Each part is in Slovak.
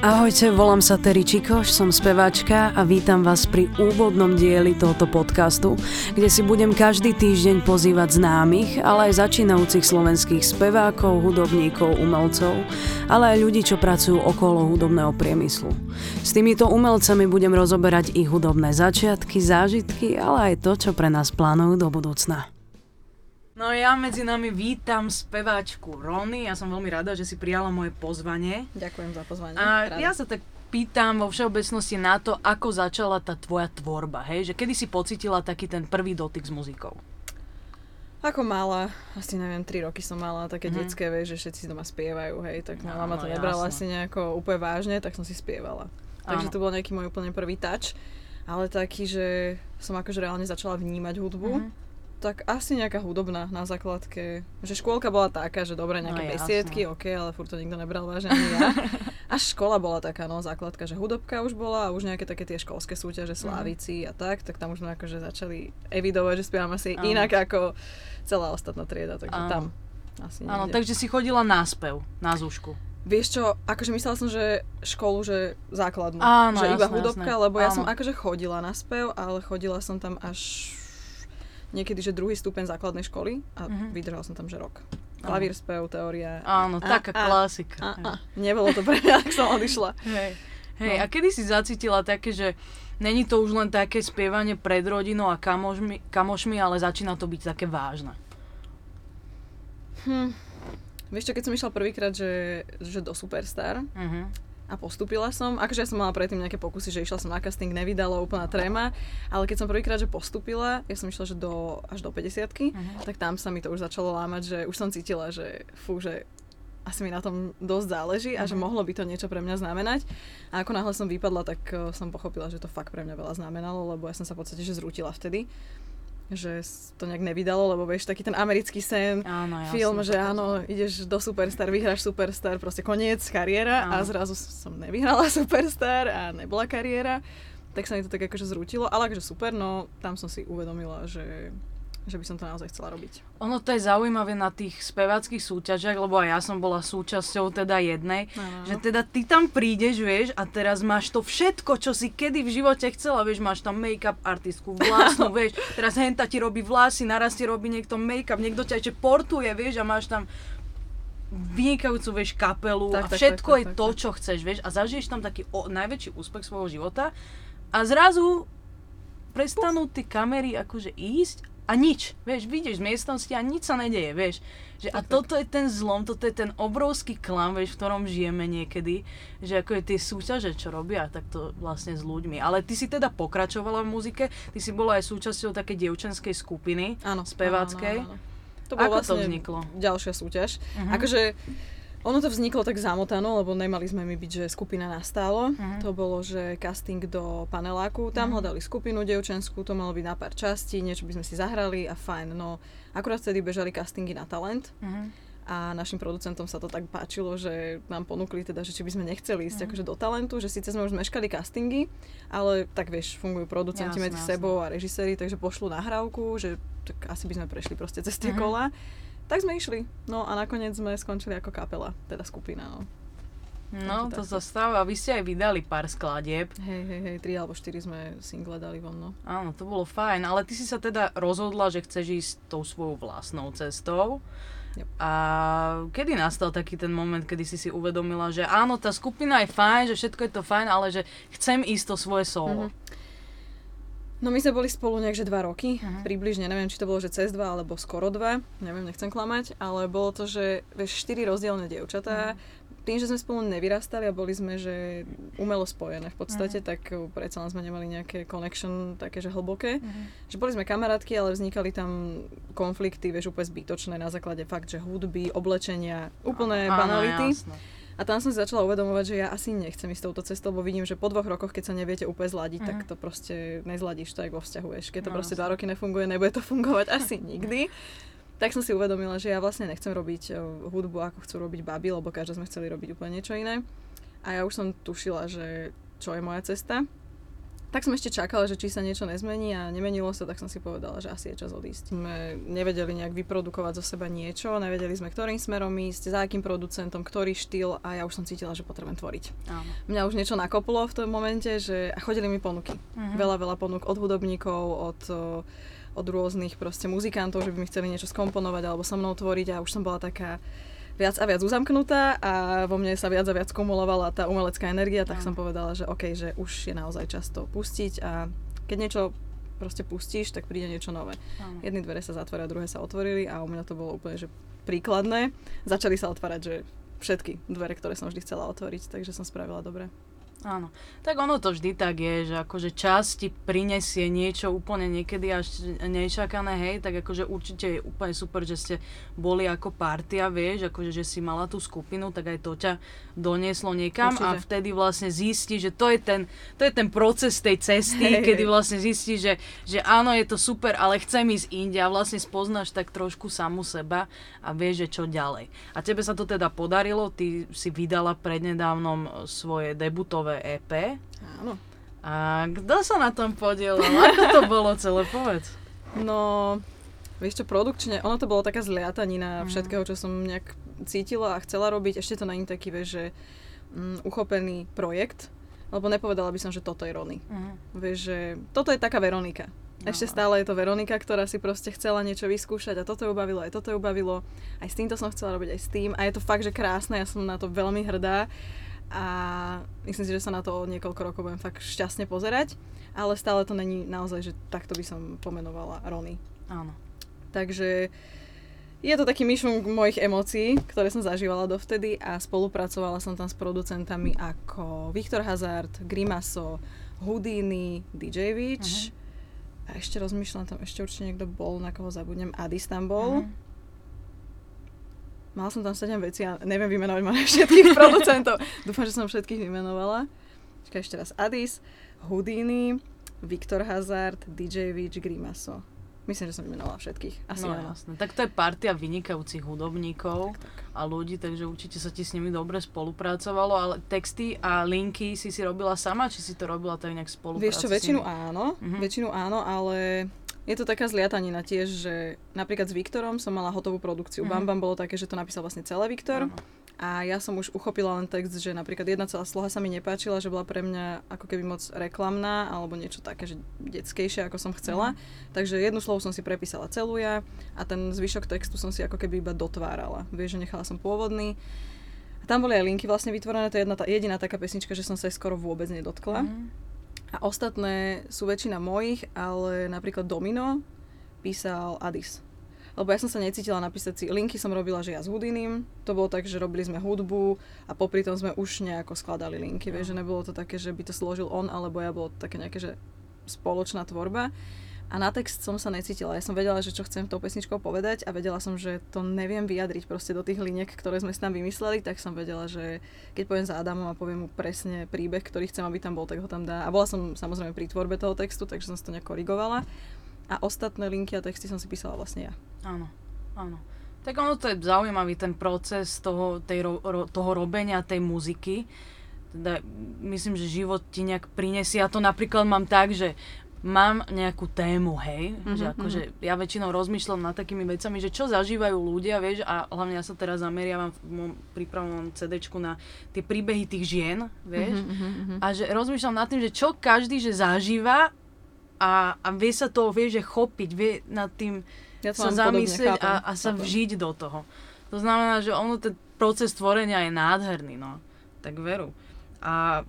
Ahojte, volám sa Terry Čikoš, som speváčka a vítam vás pri úvodnom dieli tohoto podcastu, kde si budem každý týždeň pozývať známych, ale aj začínajúcich slovenských spevákov, hudobníkov, umelcov, ale aj ľudí, čo pracujú okolo hudobného priemyslu. S týmito umelcami budem rozoberať ich hudobné začiatky, zážitky, ale aj to, čo pre nás plánujú do budúcna. No ja medzi nami vítam speváčku Rony. Ja som veľmi rada, že si prijala moje pozvanie. Ďakujem za pozvanie. A Rada. ja sa tak pýtam vo všeobecnosti na to, ako začala tá tvoja tvorba, hej? Že kedy si pocitila taký ten prvý dotyk s muzikou? Ako mala, asi neviem, 3 roky som mala také mm-hmm. detské, vieš, že všetci doma spievajú, hej, tak No, no, mama no, to nebrala jasné. asi nejako úplne vážne, tak som si spievala. Takže Áno. to bol nejaký môj úplne prvý touch, ale taký, že som akože reálne začala vnímať hudbu, Mhm. Tak asi nejaká hudobná na základke, že škôlka bola taká, že dobre, No, nejaké jasné. besiedky, ok, ale furt to nikto nebral vážne ani ja. Až škola bola taká, no, základka, že hudobka už bola a už nejaké také tie školské súťaže, Mhm. slávici a tak, tak tam už sme akože začali evidovať, že spievam asi Áno. inak ako celá ostatná trieda, takže Áno. tam asi Áno, takže si chodila na spev, na zúšku. Vieš čo, akože myslela som, že školu, že základnú, Áno, že iba jasné, hudobka, jasné. lebo ja som Áno. akože chodila na spev, ale chodila som tam až niekedy, že druhý stupeň základnej školy a Mhm. vydržala som tam, že rok. Klavír, spev, teória. Áno, A, taká a, klasika. A, a. Nebolo to pre mňa, ak som odišla. Hej. Hej, No. a kedy si zacítila také, že není to už len také spievanie pred rodinou a kamošmi, kamošmi ale začína to byť také vážne? Hm. Vieš čo, keď som išla prvýkrát, že, že do Superstar Mhm. A postupila som, akože ja som mala predtým nejaké pokusy, že išla som na casting, nevydala úplná tréma, ale keď som prvýkrát, že postupila, ja som išla, že do, až do 50 Mhm. tak tam sa mi to už začalo lámať, že už som cítila, že fú, že asi mi na tom dosť záleží a že mohlo by to niečo pre mňa znamenať. A ako náhle som vypadla, tak uh, som pochopila, že to fakt pre mňa veľa znamenalo, lebo ja som sa v podstate že zrútila vtedy že to nejak nevydalo, lebo vieš, taký ten americký sen, Áno, jasné. film, že áno, ideš do Superstar, vyhráš Superstar, proste koniec, kariéra a Áno. zrazu som nevyhrala Superstar a nebola kariéra, tak sa mi to tak akože zrútilo, ale akože super, no tam som si uvedomila, že, že by som to naozaj chcela robiť. Ono to je zaujímavé na tých speváckých súťažiach, lebo aj ja som bola súčasťou teda jednej, Áno. že teda ty tam prídeš, vieš, a teraz máš to všetko, čo si kedy v živote chcela, vieš, máš tam make-up artistku vlastnú, vieš, teraz henta ti robí vlasy, naraz ti robí niekto make-up, niekto ťa ešte portuje, vieš, a máš tam vynikajúcu, vieš, kapelu Tak, a všetko tak, je tak, to, čo chceš, vieš, a zažiješ tam taký o, najväčší úspech svojho života a zrazu prestanú tie kamery akože ísť a nič, vieš, vyjdeš z miestnosti a nič sa nedeje, vieš. Že, a Tak, tak. toto je ten zlom, toto je ten obrovský klam, vieš, v ktorom žijeme niekedy, že ako je tie súťaže, čo robia, tak to vlastne s ľuďmi. Ale ty si teda pokračovala v muzike, ty si bola aj súčasťou takej dievčenskej skupiny. Áno, speváckej. áno, áno, áno. To Ako bola to vlastne vzniklo? ďalšia súťaž. Mhm. Akože ono to vzniklo tak zamotano, lebo nemali sme my byť, že skupina nastálo. Mhm. To bolo, že casting do paneláku. Tam Mhm. hľadali skupinu dievčenskú, to malo byť na pár častí, niečo by sme si zahrali a fajn. No akurát vtedy bežali castingy na talent Mhm. a našim producentom sa to tak páčilo, že nám ponúkli teda, že či by sme nechceli ísť Mhm. akože do talentu, že síce sme už zmeškali castingy, ale tak vieš, fungujú producenti Jasné, medzi jasné. sebou a režiséri, takže pošlu nahrávku, že tak asi by sme prešli proste cez tie Mhm. kola. Tak sme išli. No a nakoniec sme skončili ako kapela, teda skupina. No. No, Takže to takto. sa stáva. Vy ste aj vydali pár skladieb. Hej, hej, hej, tri alebo štyri sme single dali von, no. Áno, to bolo fajn, ale ty si sa teda rozhodla, že chceš ísť tou svojou vlastnou cestou. Yep. A kedy nastal taký ten moment, kedy si si uvedomila, že áno, tá skupina je fajn, že všetko je to fajn, ale že chcem ísť to svoje solo. Mhm. No my sme boli spolu nejak, že dva roky, Mhm. približne, neviem, či to bolo, že cez dva, alebo skoro dva, neviem, nechcem klamať, ale bolo to, že vieš, štyri rozdielne dievčatá, tým, že sme spolu nevyrastali a boli sme, že umelo spojené v podstate, tak uh, predsa len sme nemali nejaké connection také, že hlboké. Mhm. Že boli sme kamarátky, ale vznikali tam konflikty, vieš, úplne zbytočné na základe fakt, že hudby, oblečenia, úplné Áno, banality. jasné. A tam som si začala uvedomovať, že ja asi nechcem ísť touto cestou, lebo vidím, že po dvoch rokoch, keď sa neviete úplne zladiť, tak Mhm. to proste nezladíš to aj vo vzťahu, vieš. Keď to No, proste dva roky nefunguje, nebude to fungovať asi nikdy. Tak som si uvedomila, že ja vlastne nechcem robiť eh, hudbu, ako chcú robiť baby, lebo každá sme chceli robiť úplne niečo iné. A ja už som tušila, že čo je moja cesta. Tak som ešte čakala, že či sa niečo nezmení a nemenilo sa, tak som si povedala, že asi je čas odísť. Sme nevedeli nejak vyprodukovať zo seba niečo, nevedeli sme, ktorým smerom ísť, za akým producentom, ktorý štýl a ja už som cítila, že potrebujem tvoriť. Áno. Mňa už niečo nakoplo v tom momente, že a chodili mi ponuky. Mhm. Veľa, veľa ponúk od hudobníkov, od, od rôznych proste muzikantov, že by mi chceli niečo skomponovať alebo so mnou tvoriť a už som bola taká viac a viac uzamknutá a vo mne sa viac a viac kumulovala tá umelecká energia, tak Áno. som povedala, že OK, že už je naozaj čas to pustiť a keď niečo proste pustíš, tak príde niečo nové. Áno. Jedny dvere sa zatvoria, druhé sa otvorili a u mňa to bolo úplne že príkladné. Začali sa otvárať, že všetky dvere, ktoré som vždy chcela otvoriť, takže som spravila dobre. Áno. Tak ono to vždy tak je, že akože čas ti prinesie niečo úplne niekedy až nečakané, hej, tak akože určite je úplne super, že ste boli ako partia, vieš, akože že si mala tú skupinu, tak aj to ťa donieslo niekam a Určite. vtedy vlastne zistí, že to je ten, to je ten proces tej cesty, Hej, kedy vlastne zistí, že, že áno, je to super, ale chcem ísť inde a vlastne spoznáš tak trošku samu seba a vieš, že čo ďalej. A tebe sa to teda podarilo, ty si vydala prednedávnom svoje debutové EP. Áno. A kto sa na tom podielal? Ako to bolo celé, povedz. No, vieš čo, produkčne, ono to bolo taká zliatanina Mhm. všetkého, čo som nejak cítila a chcela robiť. Ešte to není taký, vieš, že mm, uchopený projekt, lebo nepovedala by som, že toto je Rony. Mhm. Vieš, že toto je taká Veronika. Ešte Aha. stále je to Veronika, ktorá si proste chcela niečo vyskúšať a toto ju bavilo, aj toto ju bavilo. Aj s týmto som chcela robiť, aj s tým. A je to fakt, že krásne, ja som na to veľmi hrdá. A myslím si, že sa na to o niekoľko rokov budem fakt šťastne pozerať. Ale stále to není naozaj, že takto by som pomenovala Rony. Áno. Takže je to taký myšunk mojich emócií, ktoré som zažívala dovtedy a spolupracovala som tam s producentami ako Viktor Hazard, Grimaso, Houdini, DJ Witch a ešte rozmýšľam tam, ešte určite niekto bol, na koho zabudnem, Adis tam bol. Mhm. Mala som tam 7 vecí a neviem vymenovať mene všetkých producentov. Dúfam, že som všetkých vymenovala. Čakaj ešte raz. Adis, Houdini, Viktor Hazard, DJ Witch, Grimaso. Myslím, že som vymenovala všetkých. Asi no áno. jasné. Tak to je partia vynikajúcich hudobníkov Tak. a ľudí, takže určite sa ti s nimi dobre spolupracovalo, ale texty a linky si si robila sama, či si to robila tak nejak spolupráci Vieš čo, väčšinu áno, Mhm. väčšinu áno, ale je to taká zliatanina tiež, že napríklad s Viktorom som mala hotovú produkciu. Mhm. Bam Bam bolo také, že to napísal vlastne celé Viktor. Áno. A ja som už uchopila len text, že napríklad jedna celá sloha sa mi nepáčila, že bola pre mňa ako keby moc reklamná alebo niečo také, že detskejšie, ako som chcela. Takže jednu slovu som si prepísala celú ja a ten zvyšok textu som si ako keby iba dotvárala. Vieš, že nechala som pôvodný. A tam boli aj linky vlastne vytvorené, to je jedna, tá, jediná taká pesnička, že som sa skoro vôbec nedotkla. Mhm. A ostatné sú väčšina mojich, ale napríklad Domino písal Addis. Lebo ja som sa necítila napísať si, linky som robila, že ja s Houdinim, to bolo tak, že robili sme hudbu a popri tom sme už nejako skladali linky, vieš, že nebolo to také, že by to složil on, alebo ja, bolo to také nejaké, že spoločná tvorba. A na text som sa necítila. Ja som vedela, že čo chcem tou pesničkou povedať a vedela som, že to neviem vyjadriť proste do tých liniek, ktoré sme si tam vymysleli, tak som vedela, že keď poviem za Adamom a poviem mu presne príbeh, ktorý chcem, aby tam bol, tak ho tam dá. A bola som samozrejme pri tvorbe toho textu, takže som si to nejak korigovala. A ostatné linky a texty som si písala vlastne ja. Áno, áno. Tak ono to je zaujímavý ten proces toho, tej ro, toho robenia tej muziky. Teda myslím, že život ti nejak prinesie. Ja to napríklad mám tak, že mám nejakú tému, hej, Mhm, že akože ja väčšinou rozmýšľam nad takými vecami, že čo zažívajú ľudia, vieš, a hlavne ja sa teraz zameriavam, v mom- pripravujem CDčku na tie príbehy tých žien, vieš, Mhm, a že rozmýšľam nad tým, že čo každý že zažíva a, a vie sa to, vie, že chopiť, vie nad tým Ja sa podobne, zamyslieť chápem, a, a sa chápem. vžiť do toho. To znamená, že ono, ten proces tvorenia je nádherný, no. Tak veru. A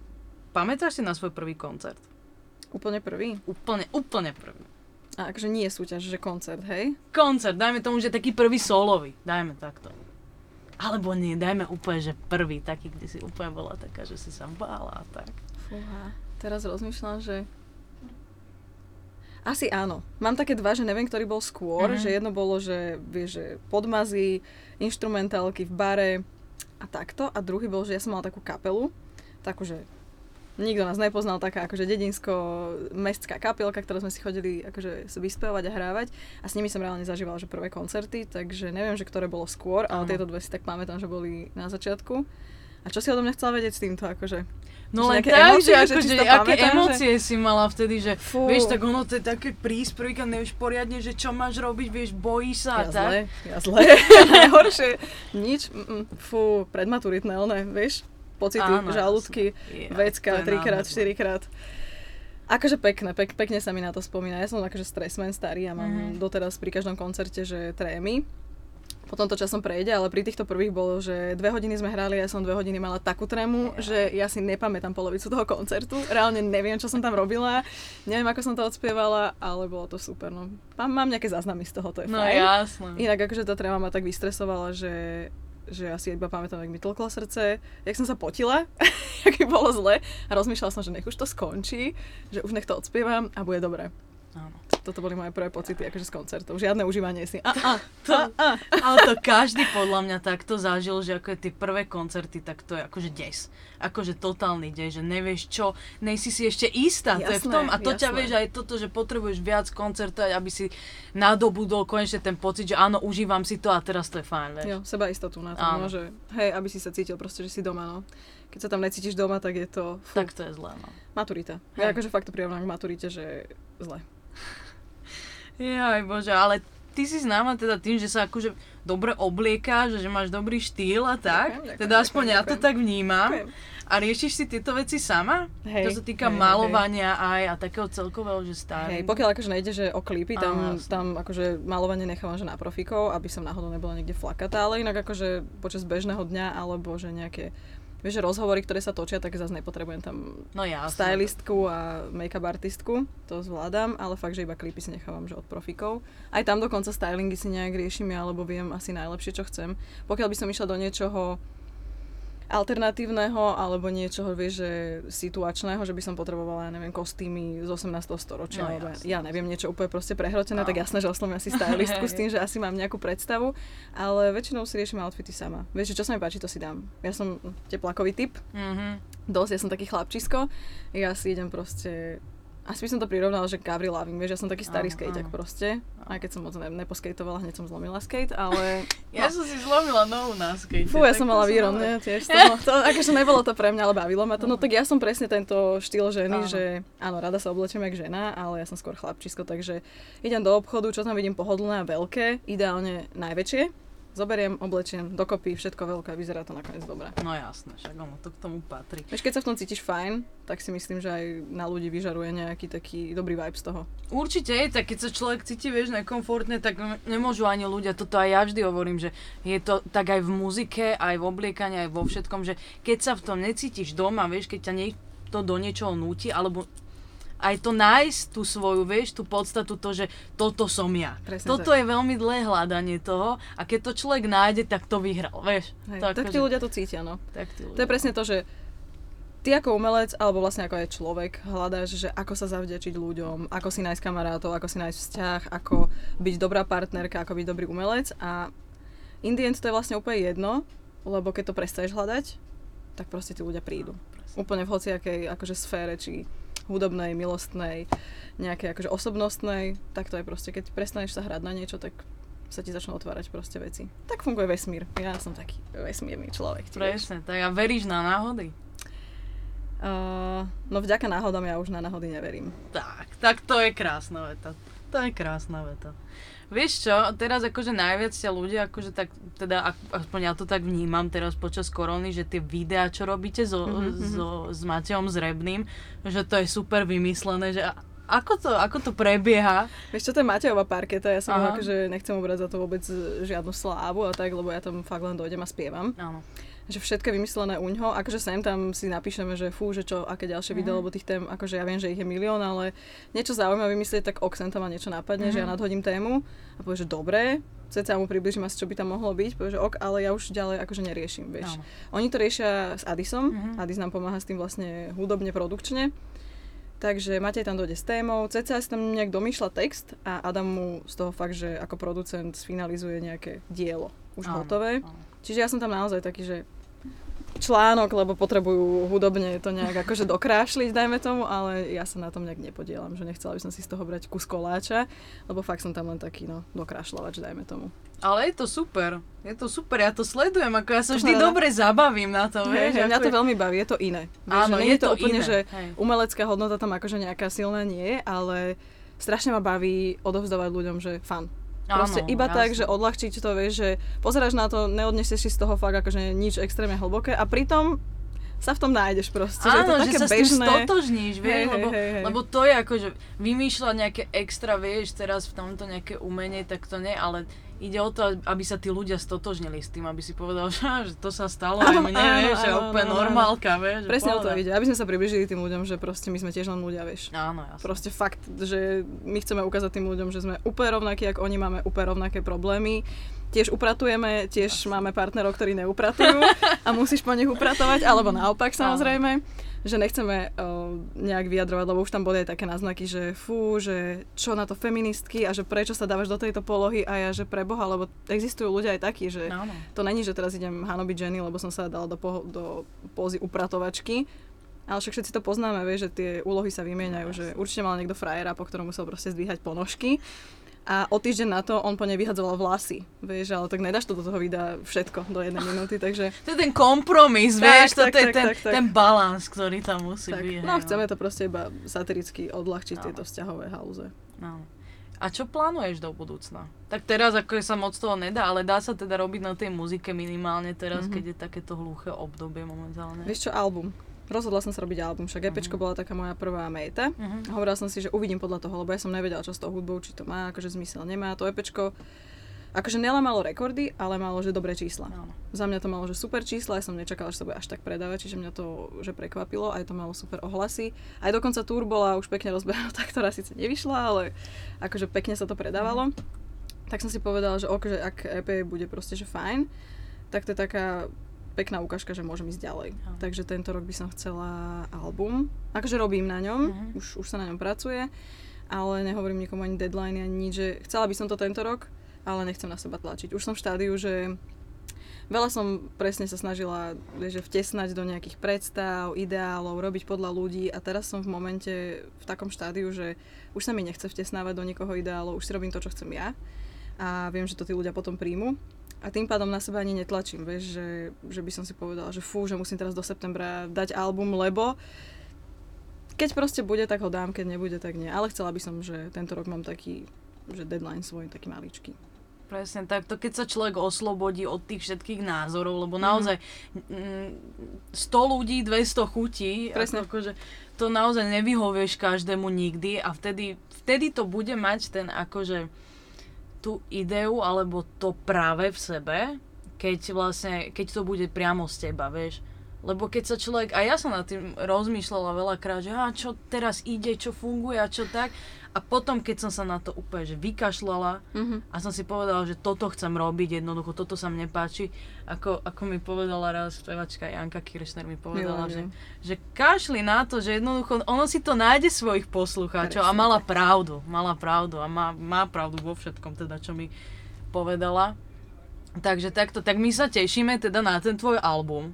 pamätáš si na svoj prvý koncert? Úplne prvý. Úplne, úplne prvý. A akože nie je súťaž, že koncert, hej? Koncert, dajme tomu, že taký prvý solový. Dajme takto. Alebo nie, dajme úplne, že prvý, taký, kde si úplne bola taká, že si sa bála a tak. Fúha. Teraz rozmýšľam, že... Asi áno. Mám také dva, že neviem, ktorý bol skôr, Mhm. že jedno bolo, že vieš, že podmazy, instrumentálky v bare a takto. A druhý bol, že ja som mala takú kapelu, takú, že nikto nás nepoznal, taká akože dedinsko-mestská kapelka, ktorú sme si chodili akože vyspevať a hrávať a s nimi som reálne zažívala, že prvé koncerty, takže neviem, že ktoré bolo skôr, ale Áno. tieto dve si tak pamätám, že boli na začiatku. A čo si odo mňa chcela vedieť s týmto, akože? No Že len tak, emócie, že že akože, čisto aké pamätám, že- emócie si mala vtedy, že Fú. vieš, tak ono to je také prísť, prvýkrát nevieš poriadne, že čo máš robiť, vieš, bojíš sa Ja tak. zle, ja zle. Najhoršie. Nič, mm, fú, predmaturitné, oné, vieš, pocity, Áno, žalúdky, Ja, vecka, trikrát, štyrikrát. Akože pekné, pek, pekne sa mi na to spomína. Ja som akože stresman starý a mám Mhm. doteraz pri každom koncerte, že trémy. Potom to časom prejde, ale pri týchto prvých bolo, že dve hodiny sme hrali a ja som dve hodiny mala takú trému, Ja. že ja si nepamätám polovicu toho koncertu. Reálne neviem, čo som tam robila, neviem, ako som to odspievala, ale bolo to super. No. Mám, mám nejaké záznamy z toho, to je No fajn. jasné. Inak akože tá tréma ma tak vystresovala, že že ja si iba pamätám, jak mi tlklo srdce, jak som sa potila, jak mi bolo zle a rozmýšľala som, že nech už to skončí, že už nech to odspievam a bude dobre. Áno. Toto boli moje prvé pocity akože z koncertov. Žiadne užívanie si. A, a, To, a, a. ale to každý podľa mňa takto zažil, že ako je tie prvé koncerty, tak to je akože des. Akože totálny des, že nevieš čo, nejsi si ešte istá, to je v Jasné, tom. A to ťa jasné. vieš aj toto, že potrebuješ viac koncertovať, aby si nadobudol konečne ten pocit, že áno, užívam si to a teraz to je fajn, vieš. Jo, seba istotu na to, Áno. no, že hej, aby si sa cítil proste, že si doma, no. Keď sa tam necítiš doma, tak je to fú, Tak to je zlé, no. maturita. Ja akože fakt to prirovnám k maturite, že zle. Jaj bože, ale ty si známa teda tým, že sa akože dobre obliekáš, že máš dobrý štýl a tak. Ďakujem, ďakujem, teda aspoň ďakujem, ja to tak vnímam. Ďakujem. A riešiš si tieto veci sama? Hej, to sa týka hej, hej, malovania aj a takého celkového, že stále. Hej, pokiaľ akože nejde, že o klipy, tam, jasné. tam akože malovanie nechávam, že na profíkov, aby som náhodou nebola niekde flakatá, ale inak akože počas bežného dňa, alebo že nejaké, vieš, rozhovory, ktoré sa točia, tak zase nepotrebujem tam No jasné. stylistku a make-up artistku, to zvládam, ale fakt, že iba klipy si nechávam, že od profíkov. Aj tam dokonca stylingy si nejak riešim ja, lebo viem asi najlepšie, čo chcem. Pokiaľ by som išla do niečoho alternatívneho alebo niečoho, vieš, že situačného, že by som potrebovala, ja neviem, kostýmy z 18. storočia, No, alebo ja neviem, niečo úplne proste prehrotené, Áno. tak jasné, že oslovím asi stylistku s tým, že asi mám nejakú predstavu, ale väčšinou si riešim outfity sama. Vieš, čo sa mi páči, to si dám. Ja som teplákový typ, Mhm. dosť, ja som taký chlapčisko, ja si idem proste, asi by som to prirovnala, že Gavri Laving, vieš, ja som taký starý Áno, áno. proste, aj keď som moc ne, neposkejtovala, hneď som zlomila skate, ale Ja som si zlomila nohu na skate. fú, ja som to mala výron, ne, tiež toho, to, akože nebolo to pre mňa, ale bavilo ma to, no tak ja som presne tento štýl ženy, Áno. že áno, rada sa oblečem jak žena, ale ja som skôr chlapčisko, takže idem do obchodu, čo tam vidím pohodlné a veľké, ideálne najväčšie, zoberiem, oblečiem, dokopy, všetko veľké, vyzerá to nakoniec dobre. No jasné, však ono to k tomu patrí. Vieš, keď sa v tom cítiš fajn, tak si myslím, že aj na ľudí vyžaruje nejaký taký dobrý vibe z toho. Určite je, tak keď sa človek cíti, vieš, nekomfortne, tak nemôžu ani ľudia, toto aj ja vždy hovorím, že je to tak aj v muzike, aj v obliekaní, aj vo všetkom, že keď sa v tom necítiš doma, vieš, keď ťa niekto do niečoho núti, alebo aj to nájsť tú svoju, vieš, tú podstatu, to, že toto som ja. Presne toto tak. je veľmi dlhé hľadanie toho a keď to človek nájde, tak to vyhral, vieš. Hej, To tak akože- tí ľudia to cítia, no. Tak tí To je presne to, že ty ako umelec, alebo vlastne ako aj človek, hľadáš, že ako sa zavďačiť ľuďom, ako si nájsť kamarátov, ako si nájsť vzťah, ako byť dobrá partnerka, ako byť dobrý umelec a in the end to je vlastne úplne jedno, lebo keď to prestaneš hľadať, tak proste tí ľudia prídu. Úplne v hociakej akože sfére, či hudobnej, milostnej, nejakej akože osobnostnej, tak to je proste, keď prestaneš sa hrať na niečo, tak sa ti začnú otvárať proste veci. Tak funguje vesmír. Ja som taký vesmírny človek. Presne, tak a veríš na náhody? Uh, no vďaka náhodám ja už na náhody neverím. Tak, tak to je krásna veta. To je krásna veta. Vieš čo, teraz akože najviac ťa ľudia, akože tak, teda aspoň ja to tak vnímam teraz počas korony, že tie videá, čo robíte so, Mhm, so, s Matejom Zrebným, že to je super vymyslené, že ako to, ako to prebieha? Vieš čo, to je Matejová parketa, ja som akože nechcem ubrať za to vôbec žiadnu slávu a tak, lebo ja tam fakt len dojdem a spievam. Áno. Že všetko je vymyslené u ňoho, akože sem tam si napíšeme, že fú, že čo, aké ďalšie video, Mhm. lebo tých tém, akože ja viem, že ich je milión, ale niečo zaujímavé vymyslieť, tak ok, sem tam ma niečo napadne, že ja Mhm. nadhodím tému a povie, že dobre, ceca mu približím asi, čo by tam mohlo byť, povie, že ok, ale ja už ďalej akože neriešim, vieš. Áno. Oni to riešia s Adisom. Mhm. Adis nám pomáha s tým vlastne hudobne, produkčne. Takže Matej tam dojde s témou, CCA si tam nejak domýšľa text a Adam mu z toho fakt, že ako producent sfinalizuje nejaké dielo už Áno, hotové. áno. Čiže ja som tam naozaj taký, že článok, lebo potrebujú hudobne to nejak akože dokrášliť, dajme tomu, ale ja sa na tom nejak nepodielam, že nechcela by som si z toho brať kus koláča, lebo fakt som tam len taký, no, dokrášľovač, dajme tomu. Ale je to super. Je to super, ja to sledujem, ako ja sa vždy dobre zabavím na tom, vieš. hej, mňa to veľmi baví, je to iné. Vieš, Áno, je je to to úplne, iné, že hej. umelecká hodnota tam akože nejaká silná nie je, ale strašne ma baví odovzdávať ľuďom, že fan. Proste Áno, iba jasné. tak, že odľahčiť to, vieš, že pozeráš na to, neodnesieš si z toho fakt akože nič extrémne hlboké a pritom sa v tom nájdeš proste, že je to Áno, také že sa s bežné. stotožníš, vieš, hej, lebo, hej, hej. lebo to je akože vymýšľať nejaké extra, vieš, teraz v tomto nejaké umenie, tak to nie, ale ide o to, aby sa tí ľudia stotožnili s tým, aby si povedal, že, to sa stalo aj mne, áno, vieš, že áno, úplne áno, normálka, vieš. Presne o to ide, aby sme sa približili tým ľuďom, že proste my sme tiež len ľudia, vieš. Áno, jasne. Proste fakt, že my chceme ukázať tým ľuďom, že sme úplne rovnakí, ako oni máme úplne rovnaké problémy. Tiež upratujeme, tiež máme partnerov, ktorí neupratujú a musíš po nich upratovať, alebo naopak samozrejme. Že nechceme uh, nejak vyjadrovať, lebo už tam boli aj také náznaky, že fú, že čo na to feministky a že prečo sa dávaš do tejto polohy a ja, že preboha, lebo existujú ľudia aj takí, že Áno. to není, že teraz idem hanobiť ženy, lebo som sa dala do, poho- do pózy upratovačky. Ale však všetci to poznáme, vieš, že tie úlohy sa vymieňajú, že určite mal niekto frajera, po ktorom musel proste zdvíhať ponožky. A o týždeň na to on po nej vyhadzoval vlasy, vieš, ale tak nedáš to do toho videa všetko do jednej minúty, takže To je ten kompromis, Tak, vieš, to tak, je ten, tak, tak. ten balans, ktorý tam musí tak, byť. no chceme to proste iba satiricky odľahčiť Áno. tieto vzťahové halúze. No. A čo plánuješ do budúcna? Tak teraz ako sa moc toho nedá, ale dá sa teda robiť na tej muzike minimálne teraz, Mhm. keď je takéto hluché obdobie momentálne. Vieš čo, album. Rozhodla som sa robiť album, však EPčko bola taká moja prvá méta. Mhm. A hovorila som si, že uvidím podľa toho, lebo ja som nevedela, čo s tou hudbou, či to má, akože zmysel nemá. To EPčko, akože nela malo rekordy, ale malo, že dobré čísla. Áno. Za mňa to malo, že super čísla, ja som nečakala, že sa bude až tak predávať, čiže mňa to že prekvapilo, aj to malo super ohlasy. Aj dokonca túr bola už pekne rozbehnutá, ktorá síce nevyšla, ale akože pekne sa to predávalo. Tak som si povedala, že ok, že ak EP bude proste, že fajn, tak to je taká pekná ukážka, že môžem ísť ďalej. Áno. Takže tento rok by som chcela album. Akože robím na ňom, Mhm. už, už sa na ňom pracuje, ale nehovorím nikomu ani deadline, ani nič, že chcela by som to tento rok, ale nechcem na seba tlačiť. Už som v štádiu, že veľa som presne sa snažila že vtesnať do nejakých predstav, ideálov, robiť podľa ľudí a teraz som v momente v takom štádiu, že už sa mi nechce vtesnávať do niekoho ideálov, už si robím to, čo chcem ja a viem, že to tí ľudia potom príjmu. A tým pádom na seba ani netlačím, vieš, že, že by som si povedala, že fú, že musím teraz do septembra dať album, lebo keď proste bude, tak ho dám, keď nebude, tak nie. Ale chcela by som, že tento rok mám taký, že deadline svoj, taký maličký. Presne tak, to keď sa človek oslobodí od tých všetkých názorov, Mhm. lebo naozaj mm, 100 ľudí, 200 chutí, Presne. Ako, akože, to naozaj nevyhovieš každému nikdy a vtedy, vtedy to bude mať ten akože tú ideu alebo to práve v sebe, keď vlastne, keď to bude priamo z teba, vieš. Lebo keď sa človek, a ja som nad tým rozmýšľala veľakrát, že a čo teraz ide, čo funguje a čo tak. A potom, keď som sa na to úplne že vykašľala, Mhm. a som si povedala, že toto chcem robiť, jednoducho toto sa mne páči. Ako, ako mi povedala raz spevačka Janka Kiršner mi povedala, že, Milujem. že kašli na to, že jednoducho ono si to nájde svojich poslucháčov a mala pravdu, mala pravdu a má, má pravdu vo všetkom teda, čo mi povedala. Takže takto, tak my sa tešíme teda na ten tvoj album.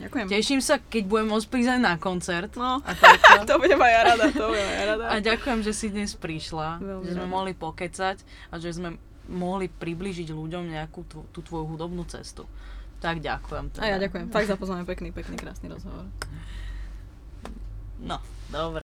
Ďakujem. Teším sa, keď budem môcť prísť aj na koncert. No, takto. to budem aj ja rada, to budem aj ja rada. A ďakujem, že si dnes prišla, Veľmi že sme rada. mohli pokecať a že sme mohli priblížiť ľuďom nejakú tú, tú tvoju hudobnú cestu. Tak ďakujem. Teda. A ja ďakujem. Fakt za pozvanie, pekný, pekný, krásny rozhovor. No, dobre.